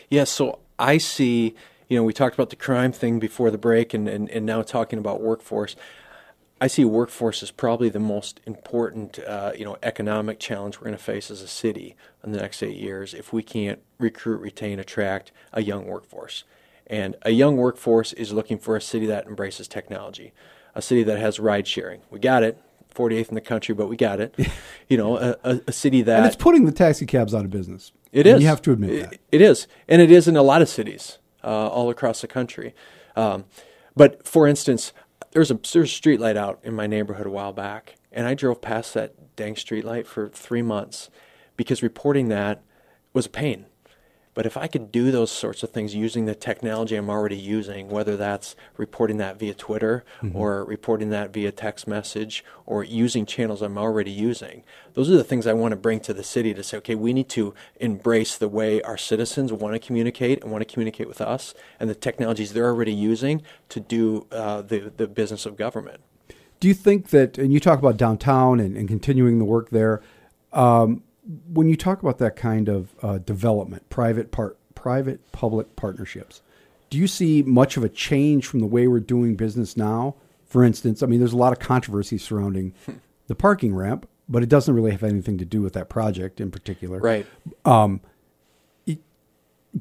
Yeah, so I see, you know, we talked about the crime thing before the break and, and, and now talking about workforce. I see workforce as probably the most important, uh, you know, economic challenge we're going to face as a city in the next eight years if we can't recruit, retain, attract a young workforce. And a young workforce is looking for a city that embraces technology, a city that has ride sharing. We got it, 48th in the country, but we got it. you know, a, a, a city that and it's putting the taxi cabs out of business it is. you have to admit It- that It is. And it is in a lot of cities uh, all across the country. Um, but for instance, there's a, there's a street light out in my neighborhood a while back, and I drove past that dang street light for three months because reporting that was a pain. But if I could do those sorts of things using the technology I'm already using, whether that's reporting that via Twitter or reporting that via text message or using channels I'm already using, those are the things I want to bring to the city to say, okay, we need to embrace the way our citizens want to communicate and want to communicate with us and the technologies they're already using to do uh, the, the business of government. Do you think that, and you talk about downtown and, and continuing the work there, um, when you talk about that kind of uh, development, private part, private public partnerships, do you see much of a change from the way we're doing business now? For instance, I mean, there's a lot of controversy surrounding the parking ramp, but it doesn't really have anything to do with that project in particular. Right.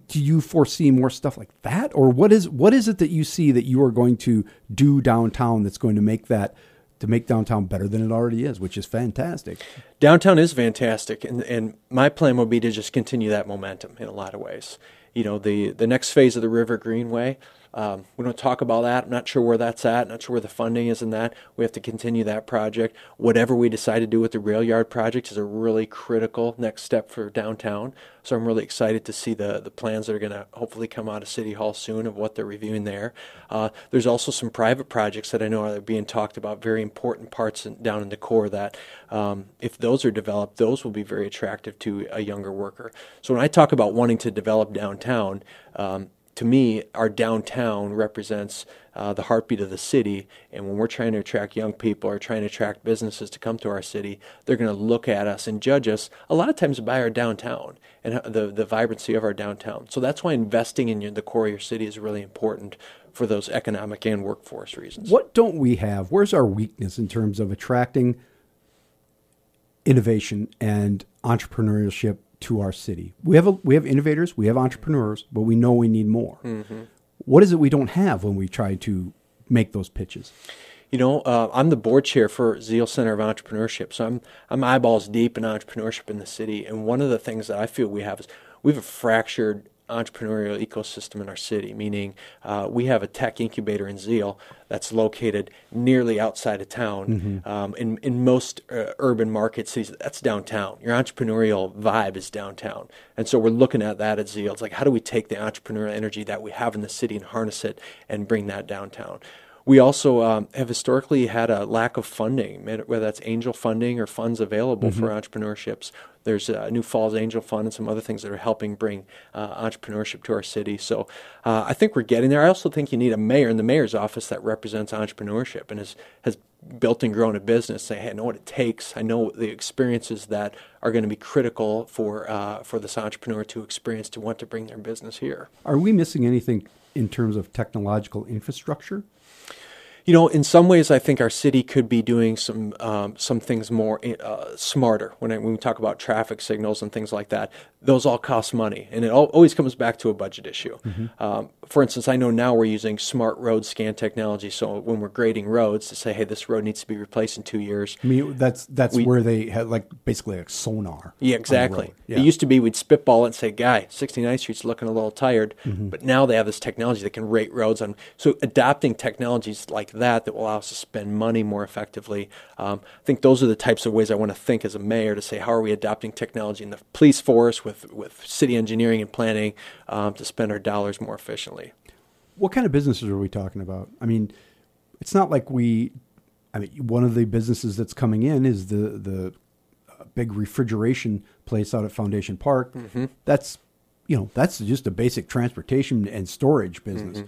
do you foresee more stuff like that or what is what is it that you see that you are going to do downtown that's going to make that to make downtown better than it already is which is fantastic Downtown is fantastic, and, and my plan would be to just continue that momentum in a lot of ways. You know, the, the next phase of the River Greenway, Um, we don't talk about that. I'm not sure where that's at. Not sure where the funding is in that. We have to continue that project. Whatever we decide to do with the rail yard project is a really critical next step for downtown. So I'm really excited to see the the plans that are going to hopefully come out of City Hall soon of what they're reviewing there. Uh, there's also some private projects that I know are being talked about. Very important parts in, down in the core that um, if those are developed, those will be very attractive to a younger worker. So when I talk about wanting to develop downtown. Um, to me, our downtown represents uh, the heartbeat of the city. And when we're trying to attract young people or trying to attract businesses to come to our city, they're going to look at us and judge us a lot of times by our downtown and the, the vibrancy of our downtown. So that's why investing in your, the core of your city is really important for those economic and workforce reasons. What don't we have? Where's our weakness in terms of attracting innovation and entrepreneurship to our city? We have a, we have innovators, we have entrepreneurs, but we know we need more. What is it we don't have when we try to make those pitches? You know, uh, I'm the board chair for Zeal Center of Entrepreneurship, so I'm I'm eyeballs deep in entrepreneurship in the city. And one of the things that I feel we have is we have a fractured entrepreneurial ecosystem in our city. Meaning, uh, we have a tech incubator in Zeal that's located nearly outside of town. Um, in in most uh, urban market cities, that's downtown. Your entrepreneurial vibe is downtown, and so we're looking at that at Zeal. It's like how do we take the entrepreneurial energy that we have in the city and harness it and bring that downtown. We also um, have historically had a lack of funding, whether that's angel funding or funds available for entrepreneurships. There's a New Falls Angel Fund and some other things that are helping bring uh, entrepreneurship to our city. So uh, I think we're getting there. I also think you need a mayor in the mayor's office that represents entrepreneurship and has, has built and grown a business. Say, hey, I know what it takes. I know the experiences that are going to be critical for uh, for this entrepreneur to experience to want to bring their business here. Are we missing anything in terms of technological infrastructure? You know, in some ways, I think our city could be doing some um, some things more uh, smarter. When, I, when we talk about traffic signals and things like that, those all cost money, and it al- always comes back to a budget issue. Um, for instance, I know now we're using smart road scan technology. So when we're grading roads, to say, hey, this road needs to be replaced in two years. I mean, that's that's We- where they had like basically like sonar. Yeah, exactly. Yeah. It used to be we'd spitball it and say, "Guy, 69th Street's looking a little tired," Mm-hmm. but now they have this technology that can rate roads on. So adopting technologies like that that will allow us to spend money more effectively. Um, I think those are the types of ways I want to think as a mayor to say, how are we adopting technology in the police force with with city engineering and planning um, to spend our dollars more efficiently. What kind of businesses are we talking about? I mean, it's not like we. I mean, one of the businesses that's coming in is the the uh, big refrigeration place out at Foundation Park. That's you know that's just a basic transportation and storage business.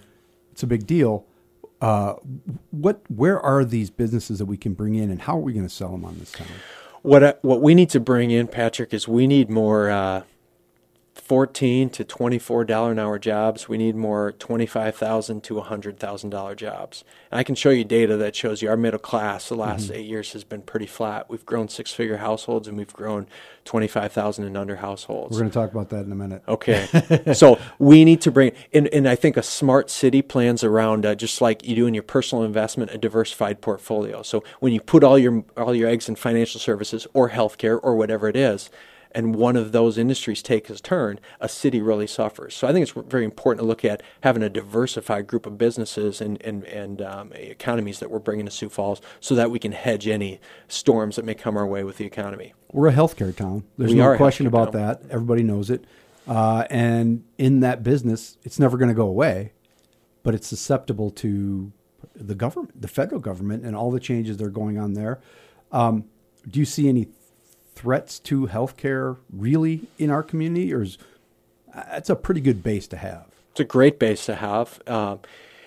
It's a big deal. Uh, what where are these businesses that we can bring in, and how are we going to sell them on this time? What I, what we need to bring in, Patrick, is we need more uh, fourteen to twenty four dollar an hour jobs. We need more twenty five thousand to hundred thousand dollar jobs. And I can show you data that shows you our middle class the last eight years has been pretty flat. We've grown six figure households and we've grown twenty five thousand and under households. We're going to talk about that in a minute. Okay. so we need to bring, and, and I think a smart city plans around, uh, just like you do in your personal investment, a diversified portfolio. So when you put all your all your eggs in financial services or healthcare or whatever it is, and one of those industries takes a turn, a city really suffers. So I think it's very important to look at having a diversified group of businesses and and and um, economies that we're bringing to Sioux Falls, so that we can hedge any storms that may come our way with the economy. We're a healthcare town. There's We no question about town. that. Everybody knows it. Uh, and in that business, it's never going to go away, but it's susceptible to the government, the federal government, and all the changes that are going on there. Um, do you see any threats to healthcare really in our community, or is that's a pretty good base to have? It's a great base to have. Um,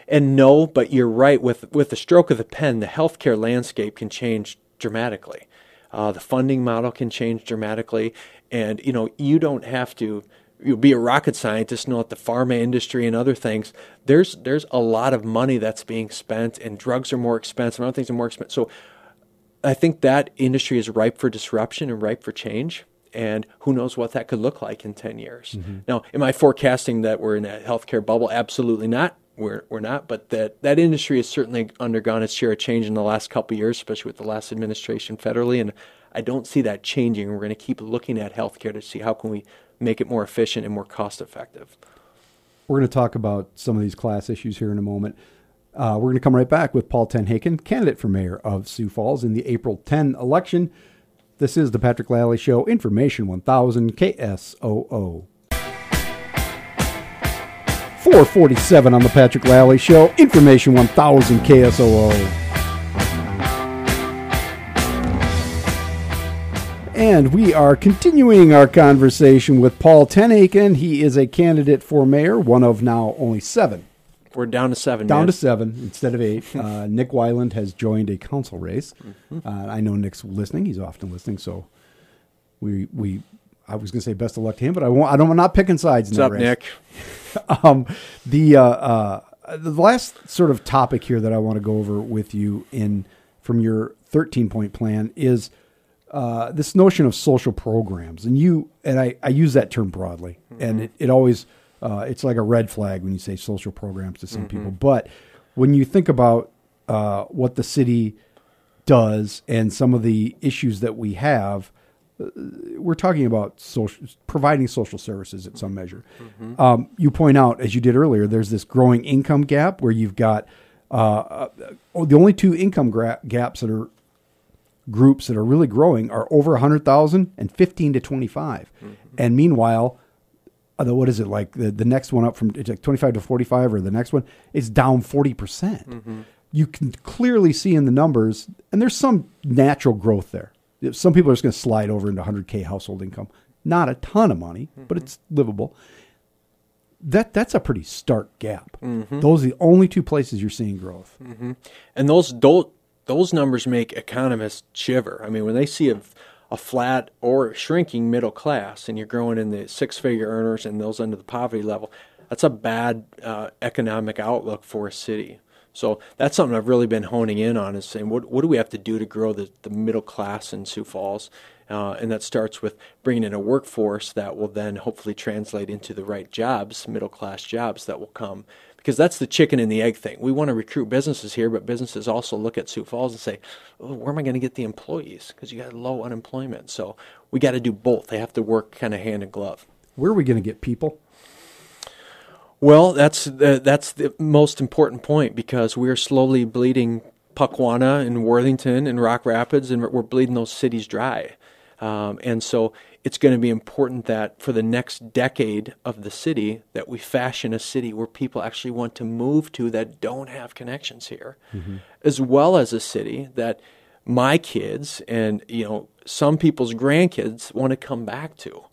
and no, but you're right. With with the stroke of the pen, the healthcare landscape can change dramatically. Uh, the funding model can change dramatically, and you know you don't have to you'll be a rocket scientist, know that the pharma industry and other things. There's there's a lot of money that's being spent, and drugs are more expensive, and other things are more expensive. So I think that industry is ripe for disruption and ripe for change. And who knows what that could look like in 10 years. Mm-hmm. Now, am I forecasting that we're in a healthcare bubble? Absolutely not. We're, we're not. But that, that industry has certainly undergone its share of change in the last couple of years, especially with the last administration federally. And I don't see that changing. We're going to keep looking at healthcare to see how can we make it more efficient and more cost effective. We're going to talk about some of these class issues here in a moment. Uh, we're going to come right back with Paul TenHaken, candidate for mayor of Sioux Falls in the April 10 election. This is the Patrick Lalley Show, Information 1000 KSOO. 447 on the Patrick Lalley Show, Information 1000 KSOO. And we are continuing our conversation with Paul TenHaken. He is a candidate for mayor, one of now only seven. We're down to seven. Down man. to seven instead of eight. Uh, Nick Weiland has joined a council race. Uh, I know Nick's listening; he's often listening. So we we I was going to say best of luck to him, but I won't. I don't. I'm not picking sides. In What's that up, race. Nick? um, the uh, uh, the last sort of topic here that I want to go over with you in from your 13 point plan is uh, this notion of social programs, and you and I, I use that term broadly, and it, it always uh, it's like a red flag when you say social programs to some people, but when you think about uh, what the city does and some of the issues that we have, we're talking about social, providing social services at some measure. Um, you point out, as you did earlier, there's this growing income gap where you've got uh, uh, the only two income gra- gaps that are groups that are really growing are over 100,000 and 15 to 25. And meanwhile, uh, the, what is it like the, the next one up from it's like 25 to 45 or the next one is down 40%. percent mm-hmm. You can clearly see in the numbers, and there's some natural growth there. Some people are just going to slide over into 100K household income. Not a ton of money, but mm-hmm. it's livable. That That's a pretty stark gap. Mm-hmm. Those are the only two places you're seeing growth. And those those those numbers make economists shiver. I mean, when they see a, a flat or shrinking middle class, and you're growing in the six-figure earners and those under the poverty level, that's a bad uh, economic outlook for a city. So that's something I've really been honing in on is saying what what do we have to do to grow the, the middle class in Sioux Falls, uh, and that starts with bringing in a workforce that will then hopefully translate into the right jobs, middle class jobs that will come. Because that's the chicken and the egg thing. We want to recruit businesses here, but businesses also look at Sioux Falls and say, oh, "Where am I going to get the employees?" Because you got low unemployment. So we got to do both. They have to work kind of hand in glove. Where are we going to get people? Well, that's the, that's the most important point because we're slowly bleeding Pukwana and Worthington and Rock Rapids, and we're bleeding those cities dry. Um, and so it's going to be important that for the next decade of the city that we fashion a city where people actually want to move to that don't have connections here, as well as a city that my kids and you know some people's grandkids want to come back to.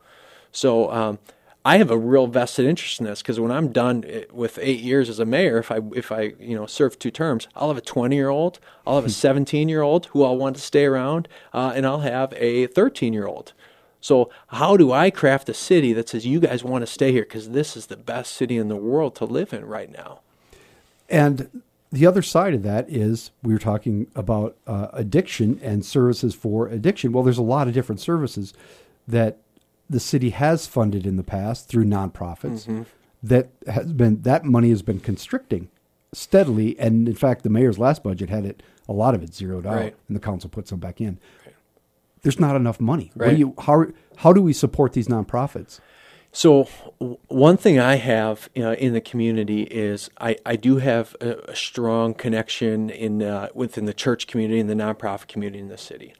So um, I have a real vested interest in this because when I'm done eh, with eight years as a mayor, if I if I you know serve two terms, I'll have a 20 year old, I'll have a 17 year old who I'll want to stay around, uh, and I'll have a 13 year old. So how do I craft a city that says you guys want to stay here because this is the best city in the world to live in right now? And the other side of that is we were talking about uh, addiction and services for addiction. Well, there's a lot of different services that the city has funded in the past through nonprofits that has been that money has been constricting steadily. And in fact, the mayor's last budget had it a lot of it zeroed out, Right. and the council put some back in. There's not enough money. What do you how how do we support these nonprofits? So one thing I have uh, in the community is I, I do have a, a strong connection in uh, within the church community and the nonprofit community in the city,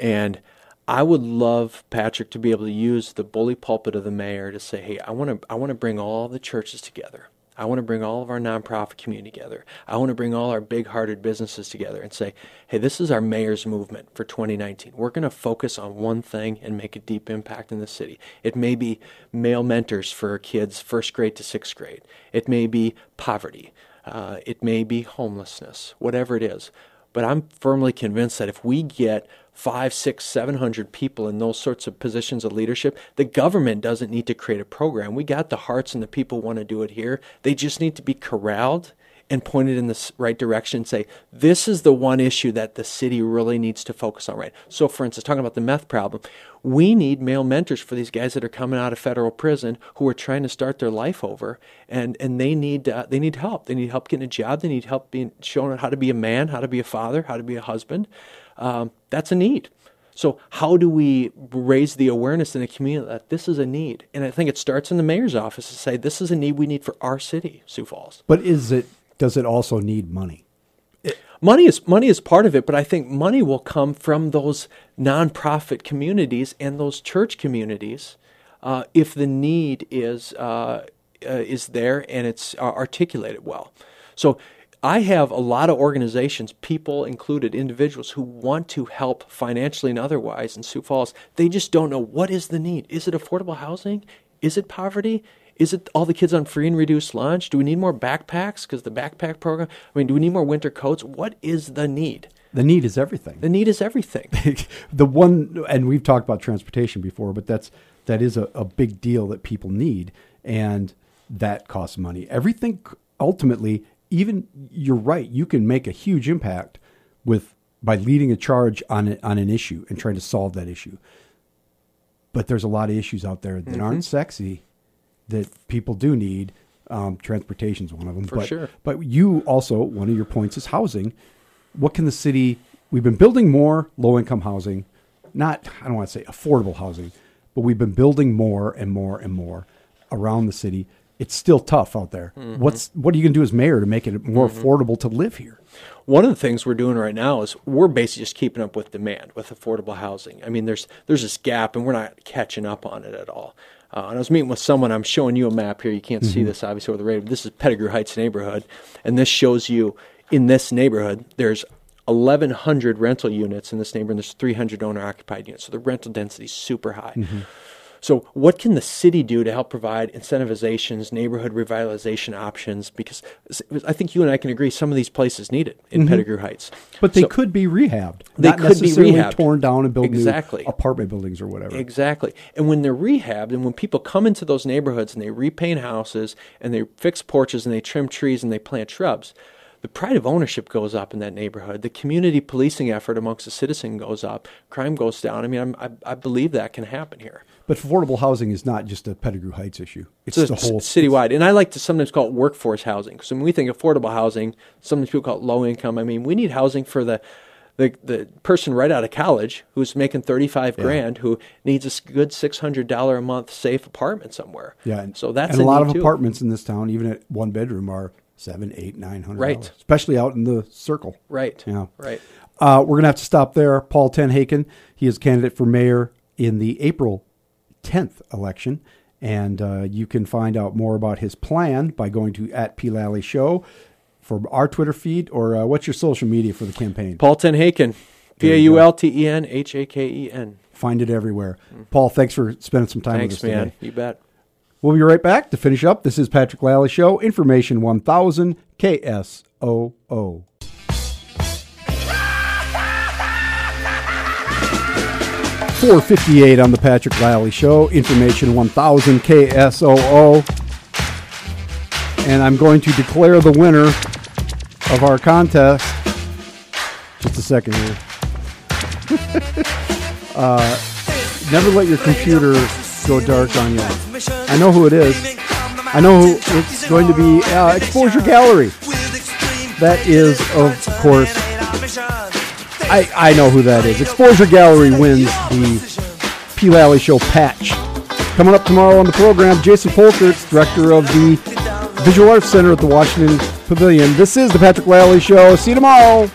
and I would love Patrick to be able to use the bully pulpit of the mayor to say, hey, I want to I want to bring all the churches together. I want to bring all of our nonprofit community together. I want to bring all our big hearted businesses together and say, hey, this is our mayor's movement for 2019. We're going to focus on one thing and make a deep impact in the city. It may be male mentors for kids first grade to sixth grade, it may be poverty, uh, it may be homelessness, whatever it is. But I'm firmly convinced that if we get five, six, seven hundred people in those sorts of positions of leadership, the government doesn't need to create a program. We got the hearts and the people want to do it here. They just need to be corralled and pointed in the right direction and say, this is the one issue that the city really needs to focus on right. So for instance, talking about the meth problem, we need male mentors for these guys that are coming out of federal prison who are trying to start their life over and, and they need uh, they need help. They need help getting a job. They need help being shown how to be a man, how to be a father, how to be a husband. Um, that's a need. So how do we raise the awareness in the community that this is a need? And I think it starts in the mayor's office to say this is a need we need for our city, Sioux Falls. But is it? Does it also need money? Money is money is part of it, but I think money will come from those nonprofit communities and those church communities uh, if the need is uh, uh, is there and it's uh, articulated well. So I have a lot of organizations, people included, individuals who want to help financially and otherwise in Sioux Falls. They just don't know what is the need. Is it affordable housing? Is it poverty? Is it all the kids on free and reduced lunch? Do we need more backpacks because the backpack program? I mean, do we need more winter coats? What is the need? The need is everything. The need is everything. the one, and we've talked about transportation before, but that's that is a, a big deal that people need, and that costs money. Everything ultimately, even you're right, you can make a huge impact with by leading a charge on a, on an issue and trying to solve that issue. But there's a lot of issues out there that mm-hmm. aren't sexy that people do need. Um, transportation is one of them. For but, sure. But you also, one of your points is housing. What can the city, we've been building more low income housing, not, I don't want to say affordable housing, but we've been building more and more and more around the city. It's still tough out there. What's what are you going to do as mayor to make it more affordable to live here? One of the things we're doing right now is we're basically just keeping up with demand with affordable housing. I mean, there's there's this gap, and we're not catching up on it at all. Uh, and I was meeting with someone. I'm showing you a map here. You can't see this obviously over the radio. But this is Pettigrew Heights neighborhood, and this shows you in this neighborhood there's 1,100 rental units in this neighborhood. and There's 300 owner occupied units, so the rental density is super high. So, what can the city do to help provide incentivizations, neighborhood revitalization options? Because I think you and I can agree some of these places need it in mm-hmm. Pettigrew Heights. But they So- could be rehabbed. They not could be rehabbed. torn down and built Exactly. new apartment buildings or whatever. Exactly. And when they're rehabbed and when people come into those neighborhoods and they repaint houses and they fix porches and they trim trees and they plant shrubs, the pride of ownership goes up in that neighborhood. The community policing effort amongst the citizen goes up. Crime goes down. I mean, I'm, I, I believe that can happen here. But affordable housing is not just a Pettigrew Heights issue. It's So the it's whole citywide. And I like to sometimes call it workforce housing. Because when we think affordable housing, sometimes people call it low income. I mean, we need housing for the the, the person right out of college who's making 35 grand who needs a good $600 a month safe apartment somewhere. Yeah, and, so that's and a lot of too. apartments in this town, even at one bedroom, are seven, eight, nine hundred. Right. especially out in the circle. Right. Yeah. Right. Uh, we're gonna have to stop there. Paul TenHaken, he is candidate for mayor in the April 10th election, and uh, you can find out more about his plan by going to at P Lalley Show for our Twitter feed or uh, what's your social media for the campaign. Paul TenHaken. P A U. L T E N H A K E N. Find it everywhere. Paul, thanks for spending some time Thanks, with us man. today. You bet. We'll be right back to finish up. This is Patrick Lalley Show, Information 1000 KSOO. Four fifty-eight on the Patrick Lalley Show, Information 1000 KSOO, and I'm going to declare the winner of our contest. Just a second here. uh, never let your computer go dark on you. I know who it is. I know who it's going to be. Uh, Exposure Gallery. That is, of course, I, I know who that is. Exposure Gallery wins the P Lalley Show patch. Coming up tomorrow on the program, Jason Polkerts, director of the Visual Arts Center at the Washington Pavilion. This is the Patrick Lalley Show. See you tomorrow.